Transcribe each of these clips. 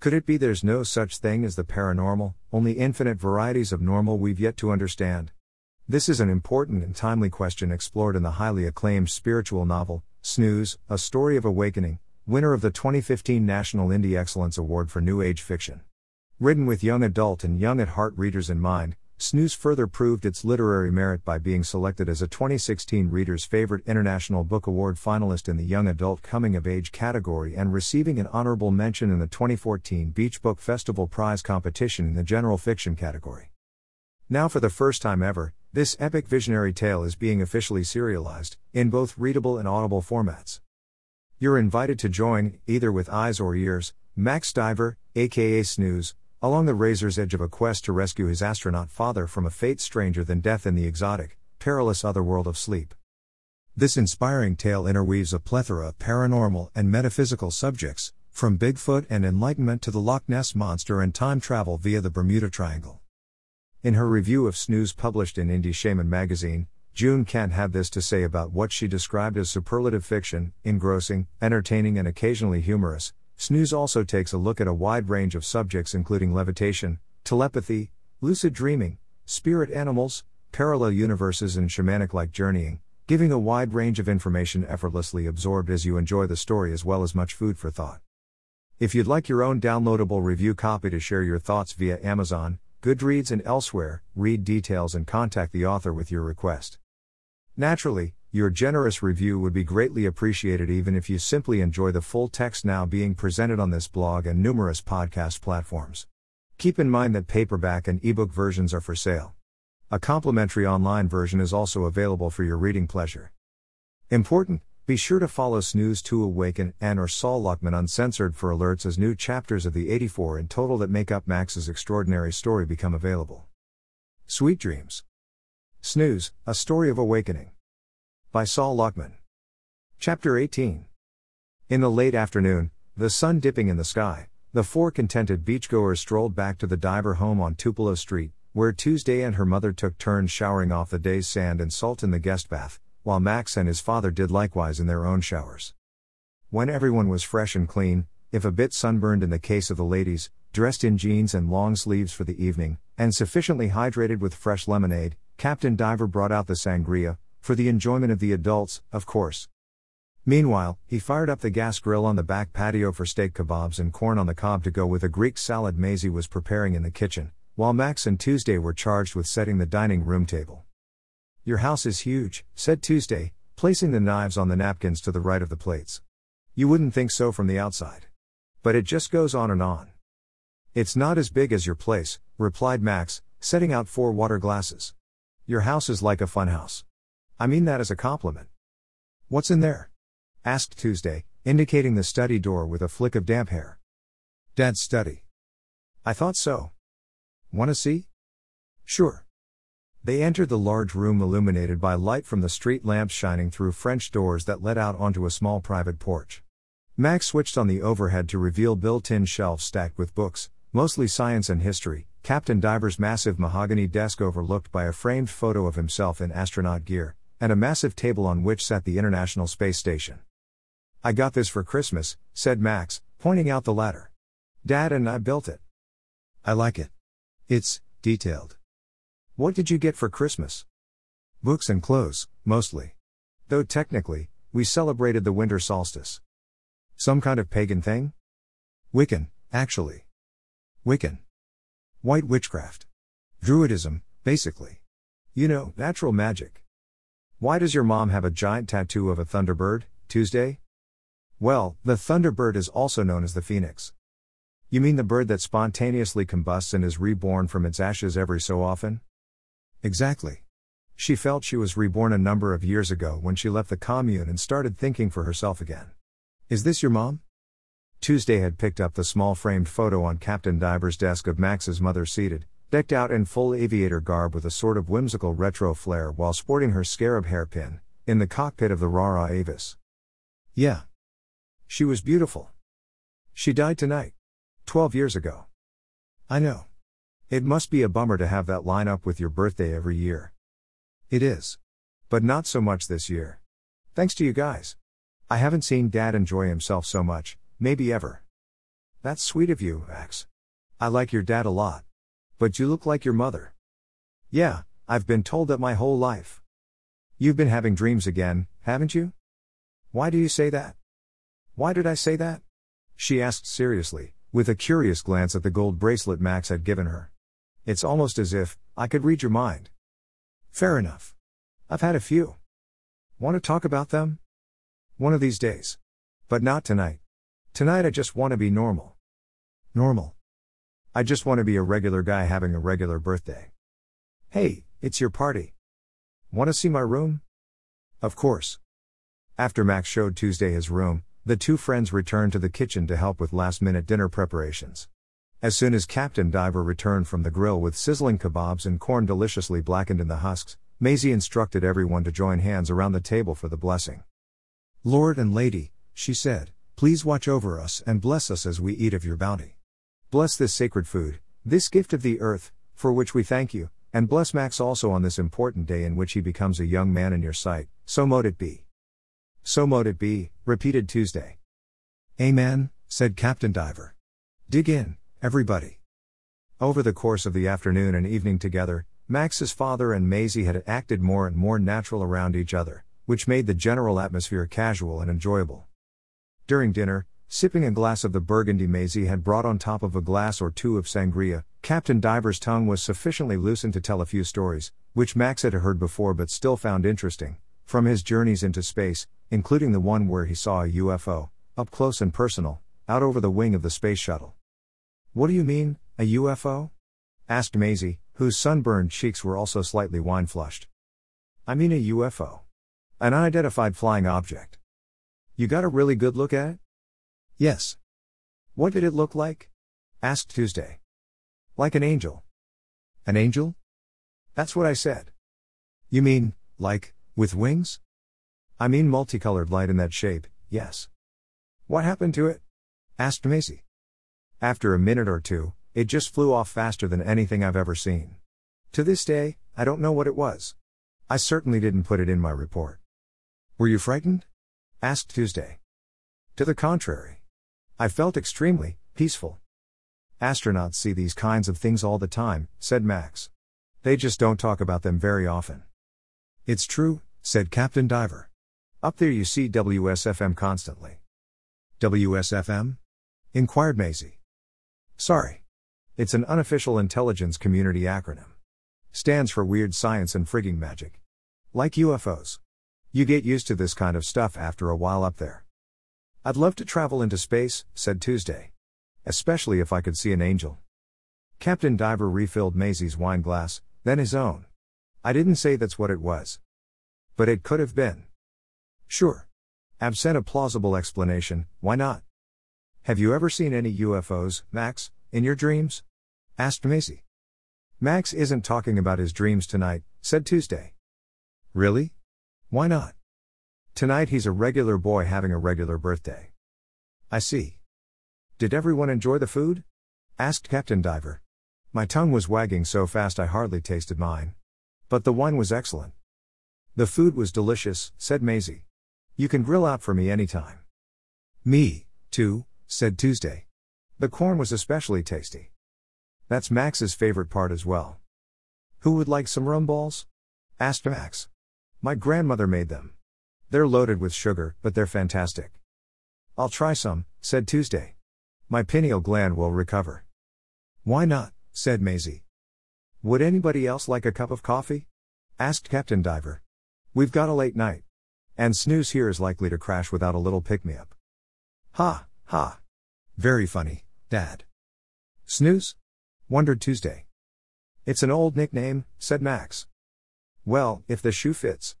Could it be there's no such thing as the paranormal, only infinite varieties of normal we've yet to understand? This is an important and timely question explored in the highly acclaimed spiritual novel, Snooze, A Story of Awakening, winner of the 2015 National Indie Excellence Award for New Age Fiction. Written with young adult and young at heart readers in mind, Snooze further proved its literary merit by being selected as a 2016 Reader's Favorite International Book Award finalist in the Young Adult Coming of Age category and receiving an honorable mention in the 2014 Beach Book Festival Prize competition in the General Fiction category. Now, for the first time ever, this epic visionary tale is being officially serialized, in both readable and audible formats. You're invited to join, either with eyes or ears, Max Diver, aka Snooze, along the razor's edge of a quest to rescue his astronaut father from a fate stranger than death in the exotic, perilous otherworld of sleep. This inspiring tale interweaves a plethora of paranormal and metaphysical subjects, from Bigfoot and enlightenment to the Loch Ness Monster and time travel via the Bermuda Triangle. In her review of Snooze published in Indie Shaman magazine, June Kent had this to say about what she described as superlative fiction, engrossing, entertaining, and occasionally humorous, Snooze also takes a look at a wide range of subjects including levitation, telepathy, lucid dreaming, spirit animals, parallel universes, and shamanic like journeying, giving a wide range of information effortlessly absorbed as you enjoy the story as well as much food for thought. If you'd like your own downloadable review copy to share your thoughts via Amazon, Goodreads, and elsewhere, read details and contact the author with your request. Naturally, your generous review would be greatly appreciated even if you simply enjoy the full text now being presented on this blog and numerous podcast platforms. Keep in mind that paperback and ebook versions are for sale. A complimentary online version is also available for your reading pleasure. Important, be sure to follow Snooze to Awaken and or Sol Luckman Uncensored for alerts as new chapters of the 84 in total that make up Max's extraordinary story become available. Sweet Dreams. Snooze, A Story of Awakening. By Sol Luckman. Chapter 18. In the late afternoon, the sun dipping in the sky, the four contented beachgoers strolled back to the diver home on Tupelo Street, where Tuesday and her mother took turns showering off the day's sand and salt in the guest bath, while Max and his father did likewise in their own showers. When everyone was fresh and clean, if a bit sunburned in the case of the ladies, dressed in jeans and long sleeves for the evening, and sufficiently hydrated with fresh lemonade, Captain Diver brought out the sangria, for the enjoyment of the adults, of course. Meanwhile, he fired up the gas grill on the back patio for steak kebabs and corn on the cob to go with a Greek salad Maisie was preparing in the kitchen, while Max and Tuesday were charged with setting the dining room table. Your house is huge, said Tuesday, placing the knives on the napkins to the right of the plates. You wouldn't think so from the outside. But it just goes on and on. It's not as big as your place, replied Max, setting out four water glasses. Your house is like a funhouse. I mean that as a compliment. What's in there? asked Tuesday, indicating the study door with a flick of damp hair. Dad's study. I thought so. Want to see? Sure. They entered the large room illuminated by light from the street lamps shining through French doors that led out onto a small private porch. Max switched on the overhead to reveal built in shelves stacked with books, mostly science and history, And a massive table on which sat the International Space Station. I got this for Christmas, said Max, pointing out the ladder. Dad and I built it. I like it. It's detailed. What did you get for Christmas? Books and clothes, mostly. Though technically, we celebrated the winter solstice. Some kind of pagan thing? Wiccan, actually. Wiccan. White witchcraft. Druidism, basically. You know, natural magic. Why does your mom have a giant tattoo of a thunderbird, Tuesday? Well, the thunderbird is also known as the phoenix. You mean the bird that spontaneously combusts and is reborn from its ashes every so often? Exactly. She felt she was reborn a number of years ago when she left the commune and started thinking for herself again. Is this your mom? Tuesday had picked up the small framed photo on Captain Diver's desk of Max's mother seated, decked out in full aviator garb with a sort of whimsical retro flair while sporting her scarab hairpin, in the cockpit of the Rara Avis. Yeah. She was beautiful. She died tonight. Twelve years ago. I know. It must be a bummer to have that line up with your birthday every year. It is. But not so much this year. Thanks to you guys. I haven't seen Dad enjoy himself so much, maybe ever. That's sweet of you, Max. I like your dad a lot. But you look like your mother. Yeah, I've been told that my whole life. You've been having dreams again, haven't you? Why do you say that? Why did I say that? She asked seriously, with a curious glance at the gold bracelet Max had given her. It's almost as if I could read your mind. Fair enough. I've had a few. Want to talk about them? One of these days. But not tonight. Tonight I just want to be normal. Normal. I just want to be a regular guy having a regular birthday. Hey, it's your party. Want to see my room? Of course. After Max showed Tuesday his room, the two friends returned to the kitchen to help with last minute dinner preparations. As soon as Captain Diver returned from the grill with sizzling kebabs and corn deliciously blackened in the husks, Maisie instructed everyone to join hands around the table for the blessing. Lord and Lady, she said, please watch over us and bless us as we eat of your bounty. Bless this sacred food, this gift of the earth, for which we thank you, and bless Max also on this important day in which he becomes a young man in your sight, so mote it be. So mote it be, repeated Tuesday. Amen, said Captain Diver. Dig in, Everybody. Over the course of the afternoon and evening together, Max's father and Maisie had acted more and more natural around each other, which made the general atmosphere casual and enjoyable. During dinner, sipping a glass of the burgundy Maisie had brought on top of a glass or two of sangria, Captain Diver's tongue was sufficiently loosened to tell a few stories, which Max had heard before but still found interesting, from his journeys into space, including the one where he saw a UFO, up close and personal, out over the wing of the space shuttle. What do you mean, a UFO? asked Maisie, whose sunburned cheeks were also slightly wine flushed. I mean a UFO. An unidentified flying object. You got a really good look at it? Yes. What did it look like? asked Tuesday. Like an angel. An angel? That's what I said. You mean, like, with wings? I mean multicolored light in that shape, yes. What happened to it? asked Maisie. After a minute or two, it just flew off faster than anything I've ever seen. To this day, I don't know what it was. I certainly didn't put it in my report. Were you frightened? asked Tuesday. To the contrary. I felt extremely peaceful. Astronauts see these kinds of things all the time, said Max. They just don't talk about them very often. It's true, said Captain Diver. Up there you see WSFM constantly. WSFM? inquired Maisie. Sorry. It's an unofficial intelligence community acronym. Stands for Weird Science and Frigging Magic. Like UFOs. You get used to this kind of stuff after a while up there. I'd love to travel into space, said Tuesday. Especially if I could see an angel. Captain Diver refilled Maisie's wine glass, then his own. I didn't say that's what it was. But it could have been. Sure. Absent a plausible explanation, why not? Have you ever seen any UFOs, Max, in your dreams? asked Maisie. Max isn't talking about his dreams tonight, said Tuesday. Really? Why not? Tonight he's a regular boy having a regular birthday. I see. Did everyone enjoy the food? asked Captain Diver. My tongue was wagging so fast I hardly tasted mine. But the wine was excellent. The food was delicious, said Maisie. You can grill out for me anytime. Me, too, said Tuesday. The corn was especially tasty. That's Max's favorite part as well. Who would like some rum balls? asked Max. My grandmother made them. They're loaded with sugar, but they're fantastic. I'll try some, said Tuesday. My pineal gland will recover. Why not? said Maisie. Would anybody else like a cup of coffee? asked Captain Diver. We've got a late night. And snooze here is likely to crash without a little pick me up. Ha! Ha. Very funny, Dad. Snooze? Wondered Tuesday. It's an old nickname, said Max. Well, if the shoe fits.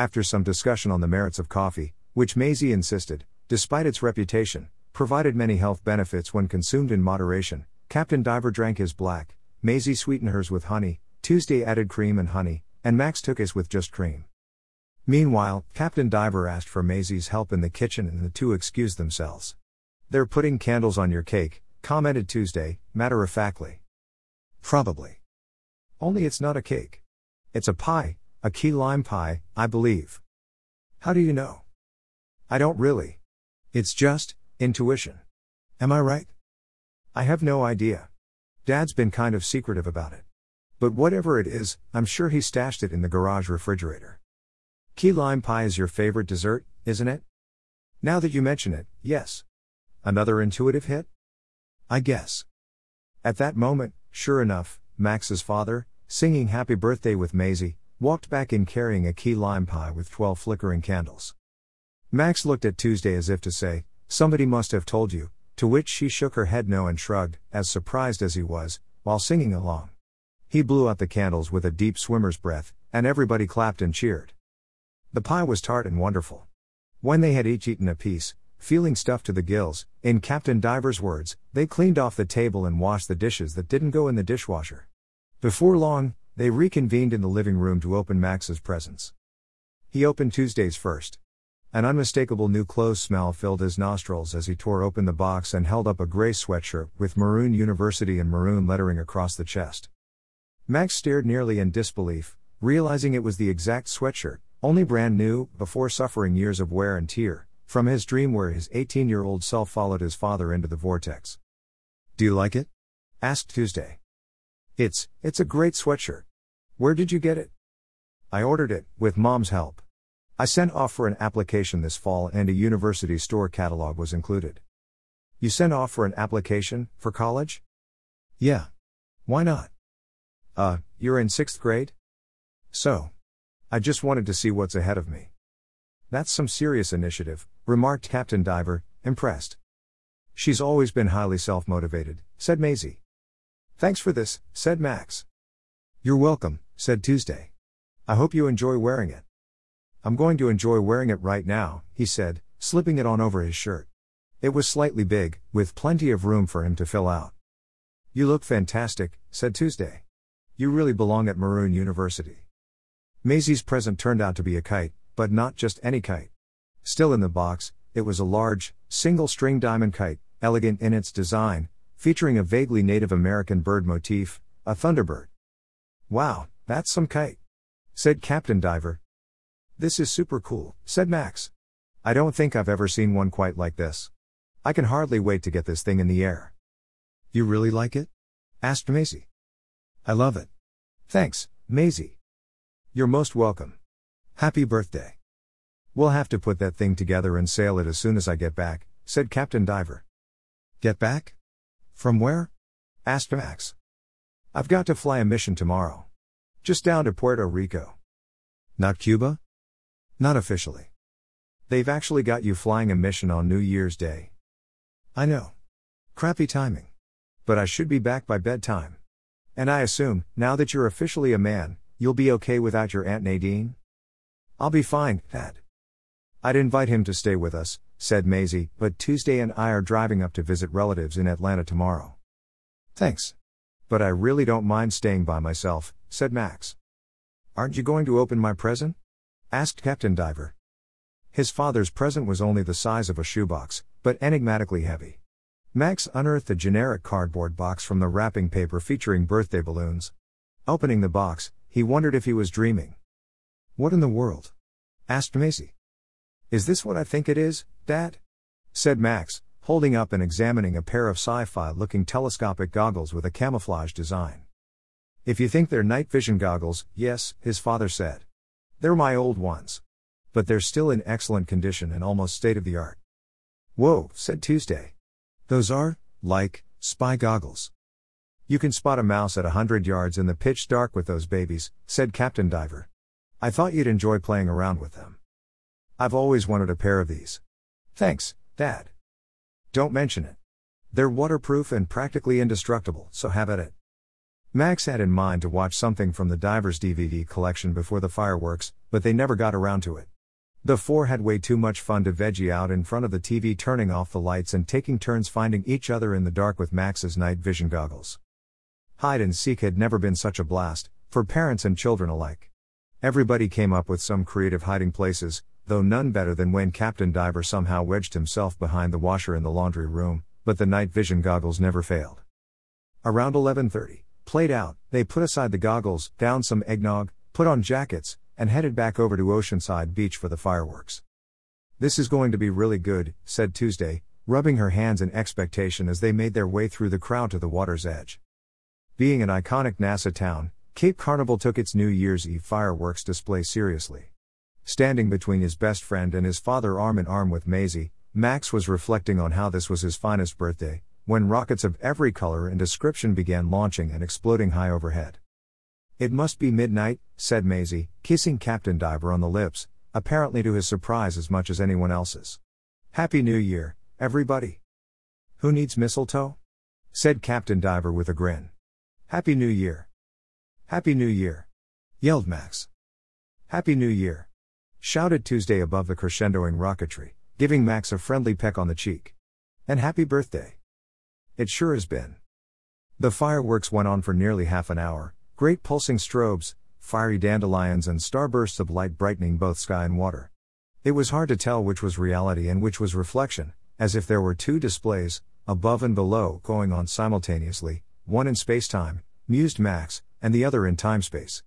After some discussion on the merits of coffee, which Maisie insisted, despite its reputation, provided many health benefits when consumed in moderation, Captain Diver drank his black, Maisie sweetened hers with honey, Tuesday added cream and honey, and Max took his with just cream. Meanwhile, Captain Diver asked for Maisie's help in the kitchen and the two excused themselves. They're putting candles on your cake, commented Tuesday, matter of factly. Probably. Only it's not a cake. It's a pie, a key lime pie, I believe. How do you know? I don't really. It's just, intuition. Am I right? I have no idea. Dad's been kind of secretive about it. But whatever it is, I'm sure he stashed it in the garage refrigerator. Key lime pie is your favorite dessert, isn't it? Now that you mention it, yes. Another intuitive hit? I guess. At that moment, sure enough, Max's father, singing Happy Birthday with Maisie, walked back in carrying a key lime pie with 12 flickering candles. Max looked at Tuesday as if to say, Somebody must have told you, to which she shook her head no and shrugged, as surprised as he was, while singing along. He blew out the candles with a deep swimmer's breath, and everybody clapped and cheered. The pie was tart and wonderful. When they had each eaten a piece, feeling stuffed to the gills, in Captain Diver's words, they cleaned off the table and washed the dishes that didn't go in the dishwasher. Before long, they reconvened in the living room to open Max's presents. He opened Tuesday's first. An unmistakable new clothes smell filled his nostrils as he tore open the box and held up a gray sweatshirt with Maroon University and maroon lettering across the chest. Max stared nearly in disbelief, realizing it was the exact sweatshirt, only brand new, before suffering years of wear and tear, from his dream where his 18 year old self followed his father into the vortex. Do you like it? asked Tuesday. It's, it's a great sweatshirt. Where did you get it? I ordered it, with mom's help. I sent off for an application this fall and a university store catalog was included. You sent off for an application, for college? Yeah. Why not? Uh, you're in sixth grade? So. I just wanted to see what's ahead of me. That's some serious initiative, remarked Captain Diver, impressed. She's always been highly self motivated, said Maisie. Thanks for this, said Max. You're welcome, said Tuesday. I hope you enjoy wearing it. I'm going to enjoy wearing it right now, he said, slipping it on over his shirt. It was slightly big, with plenty of room for him to fill out. You look fantastic, said Tuesday. You really belong at Maroon University. Maisie's present turned out to be a kite, but not just any kite. Still in the box, it was a large, single string diamond kite, elegant in its design, featuring a vaguely Native American bird motif, a thunderbird. Wow, that's some kite, said Captain Diver. This is super cool, said Max. I don't think I've ever seen one quite like this. I can hardly wait to get this thing in the air. You really like it? asked Maisie. I love it. Thanks, Maisie. You're most welcome. Happy birthday. We'll have to put that thing together and sail it as soon as I get back, said Captain Diver. Get back? From where? asked Max. I've got to fly a mission tomorrow. Just down to Puerto Rico. Not Cuba? Not officially. They've actually got you flying a mission on New Year's Day. I know. Crappy timing. But I should be back by bedtime. And I assume, now that you're officially a man, you'll be okay without your Aunt Nadine? I'll be fine, Dad. I'd invite him to stay with us, said Maisie, but Tuesday and I are driving up to visit relatives in Atlanta tomorrow. Thanks. But I really don't mind staying by myself, said Max. Aren't you going to open my present? asked Captain Diver. His father's present was only the size of a shoebox, but enigmatically heavy. Max unearthed a generic cardboard box from the wrapping paper featuring birthday balloons. Opening the box, he wondered if he was dreaming. What in the world? asked Maisie. Is this what I think it is, Dad? said Max, holding up and examining a pair of sci fi looking telescopic goggles with a camouflage design. If you think they're night vision goggles, yes, his father said. They're my old ones. But they're still in excellent condition and almost state of the art. Whoa, said Tuesday. Those are, like, spy goggles. You can spot a mouse at a hundred yards in the pitch dark with those babies, said Captain Diver. I thought you'd enjoy playing around with them. I've always wanted a pair of these. Thanks, Dad. Don't mention it. They're waterproof and practically indestructible, so have at it. Max had in mind to watch something from the Divers DVD collection before the fireworks, but they never got around to it. The four had way too much fun to veggie out in front of the TV, turning off the lights and taking turns finding each other in the dark with Max's night vision goggles. Hide and seek had never been such a blast, for parents and children alike. Everybody came up with some creative hiding places, though none better than when Captain Diver somehow wedged himself behind the washer in the laundry room, but the night vision goggles never failed. Around 11:30, played out, they put aside the goggles, downed some eggnog, put on jackets, and headed back over to Oceanside Beach for the fireworks. This is going to be really good, said Tuesday, rubbing her hands in expectation as they made their way through the crowd to the water's edge. Being an iconic NASA town, Cape Carnival took its New Year's Eve fireworks display seriously. Standing between his best friend and his father arm in arm with Maisie, Max was reflecting on how this was his finest birthday, when rockets of every color and description began launching and exploding high overhead. It must be midnight, said Maisie, kissing Captain Diver on the lips, apparently to his surprise as much as anyone else's. Happy New Year, everybody. Who needs mistletoe? said Captain Diver with a grin. Happy New Year. Happy New Year. yelled Max. Happy New Year. Shouted Tuesday above the crescendoing rocketry, giving Max a friendly peck on the cheek. And happy birthday. It sure has been. The fireworks went on for nearly half an hour, great pulsing strobes, fiery dandelions, and starbursts of light brightening both sky and water. It was hard to tell which was reality and which was reflection, as if there were two displays, above and below, going on simultaneously, one in spacetime, mused Max, and the other in timespace.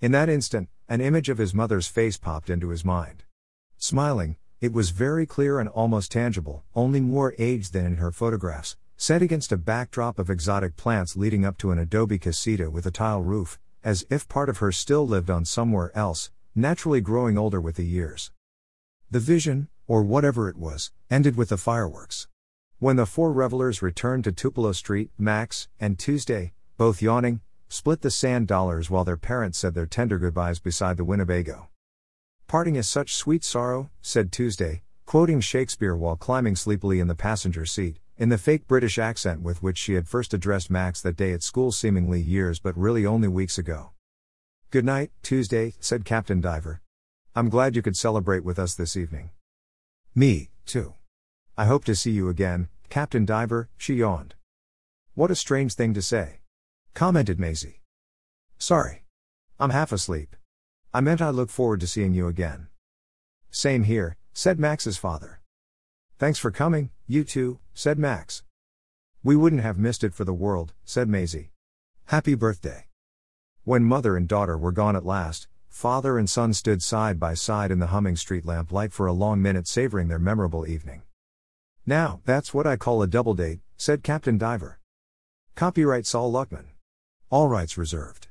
In that instant, an image of his mother's face popped into his mind. Smiling, it was very clear and almost tangible, only more aged than in her photographs, set against a backdrop of exotic plants leading up to an adobe casita with a tile roof, as if part of her still lived on somewhere else, naturally growing older with the years. The vision, or whatever it was, ended with the fireworks. When the four revelers returned to Tupelo Street, Max and Tuesday, both yawning, split the sand dollars while their parents said their tender goodbyes beside the Winnebago. Parting is such sweet sorrow, said Tuesday, quoting Shakespeare while climbing sleepily in the passenger seat, in the fake British accent with which she had first addressed Max that day at school, seemingly years but really only weeks ago. Good night, Tuesday, said Captain Diver. I'm glad you could celebrate with us this evening. Me, too. I hope to see you again, Captain Diver, she yawned. What a strange thing to say. Commented Maisie. Sorry. I'm half asleep. I meant I look forward to seeing you again. Same here, said Max's father. Thanks for coming, you two, said Max. We wouldn't have missed it for the world, said Maisie. Happy birthday. When mother and daughter were gone at last, father and son stood side by side in the humming street lamplight for a long minute savoring their memorable evening. Now, that's what I call a double date, said Captain Diver. Copyright Sol Luckman. All rights reserved.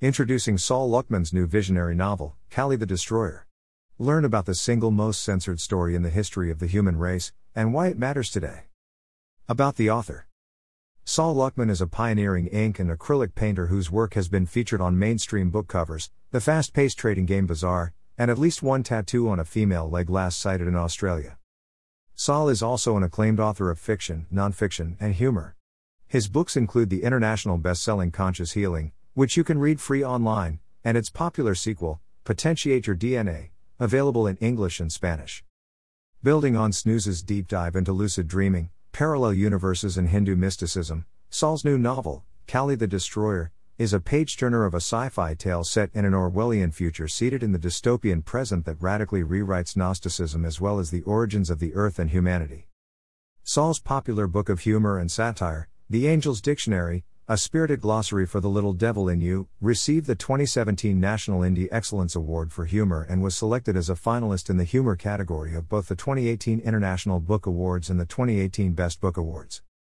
Introducing Sol Luckman's new visionary novel, Kali the Destroyer. Learn about the single most censored story in the history of the human race, and why it matters today. About the author Sol Luckman is a pioneering ink and acrylic painter whose work has been featured on mainstream book covers, the fast paced trading game Bazaar, and at least one tattoo on a female leg last sighted in Australia. Sol is also an acclaimed author of fiction, nonfiction, and humor. His books include the international best selling Conscious Healing, which you can read free online, and its popular sequel, Potentiate Your DNA, Available in English and Spanish. Building on Snooze's deep dive into lucid dreaming, parallel universes, and Hindu mysticism, Sol's new novel, Kali the Destroyer, is a page turner of a sci fi tale set in an Orwellian future seated in the dystopian present that radically rewrites Gnosticism as well as the origins of the earth and humanity. Sol's popular book of humor and satire, The Angel's Dictionary, a spirited glossary for the little devil in you, received the 2017 National Indie Excellence Award for Humor and was selected as a finalist in the humor category of both the 2018 International Book Awards and the 2018 Best Book Awards.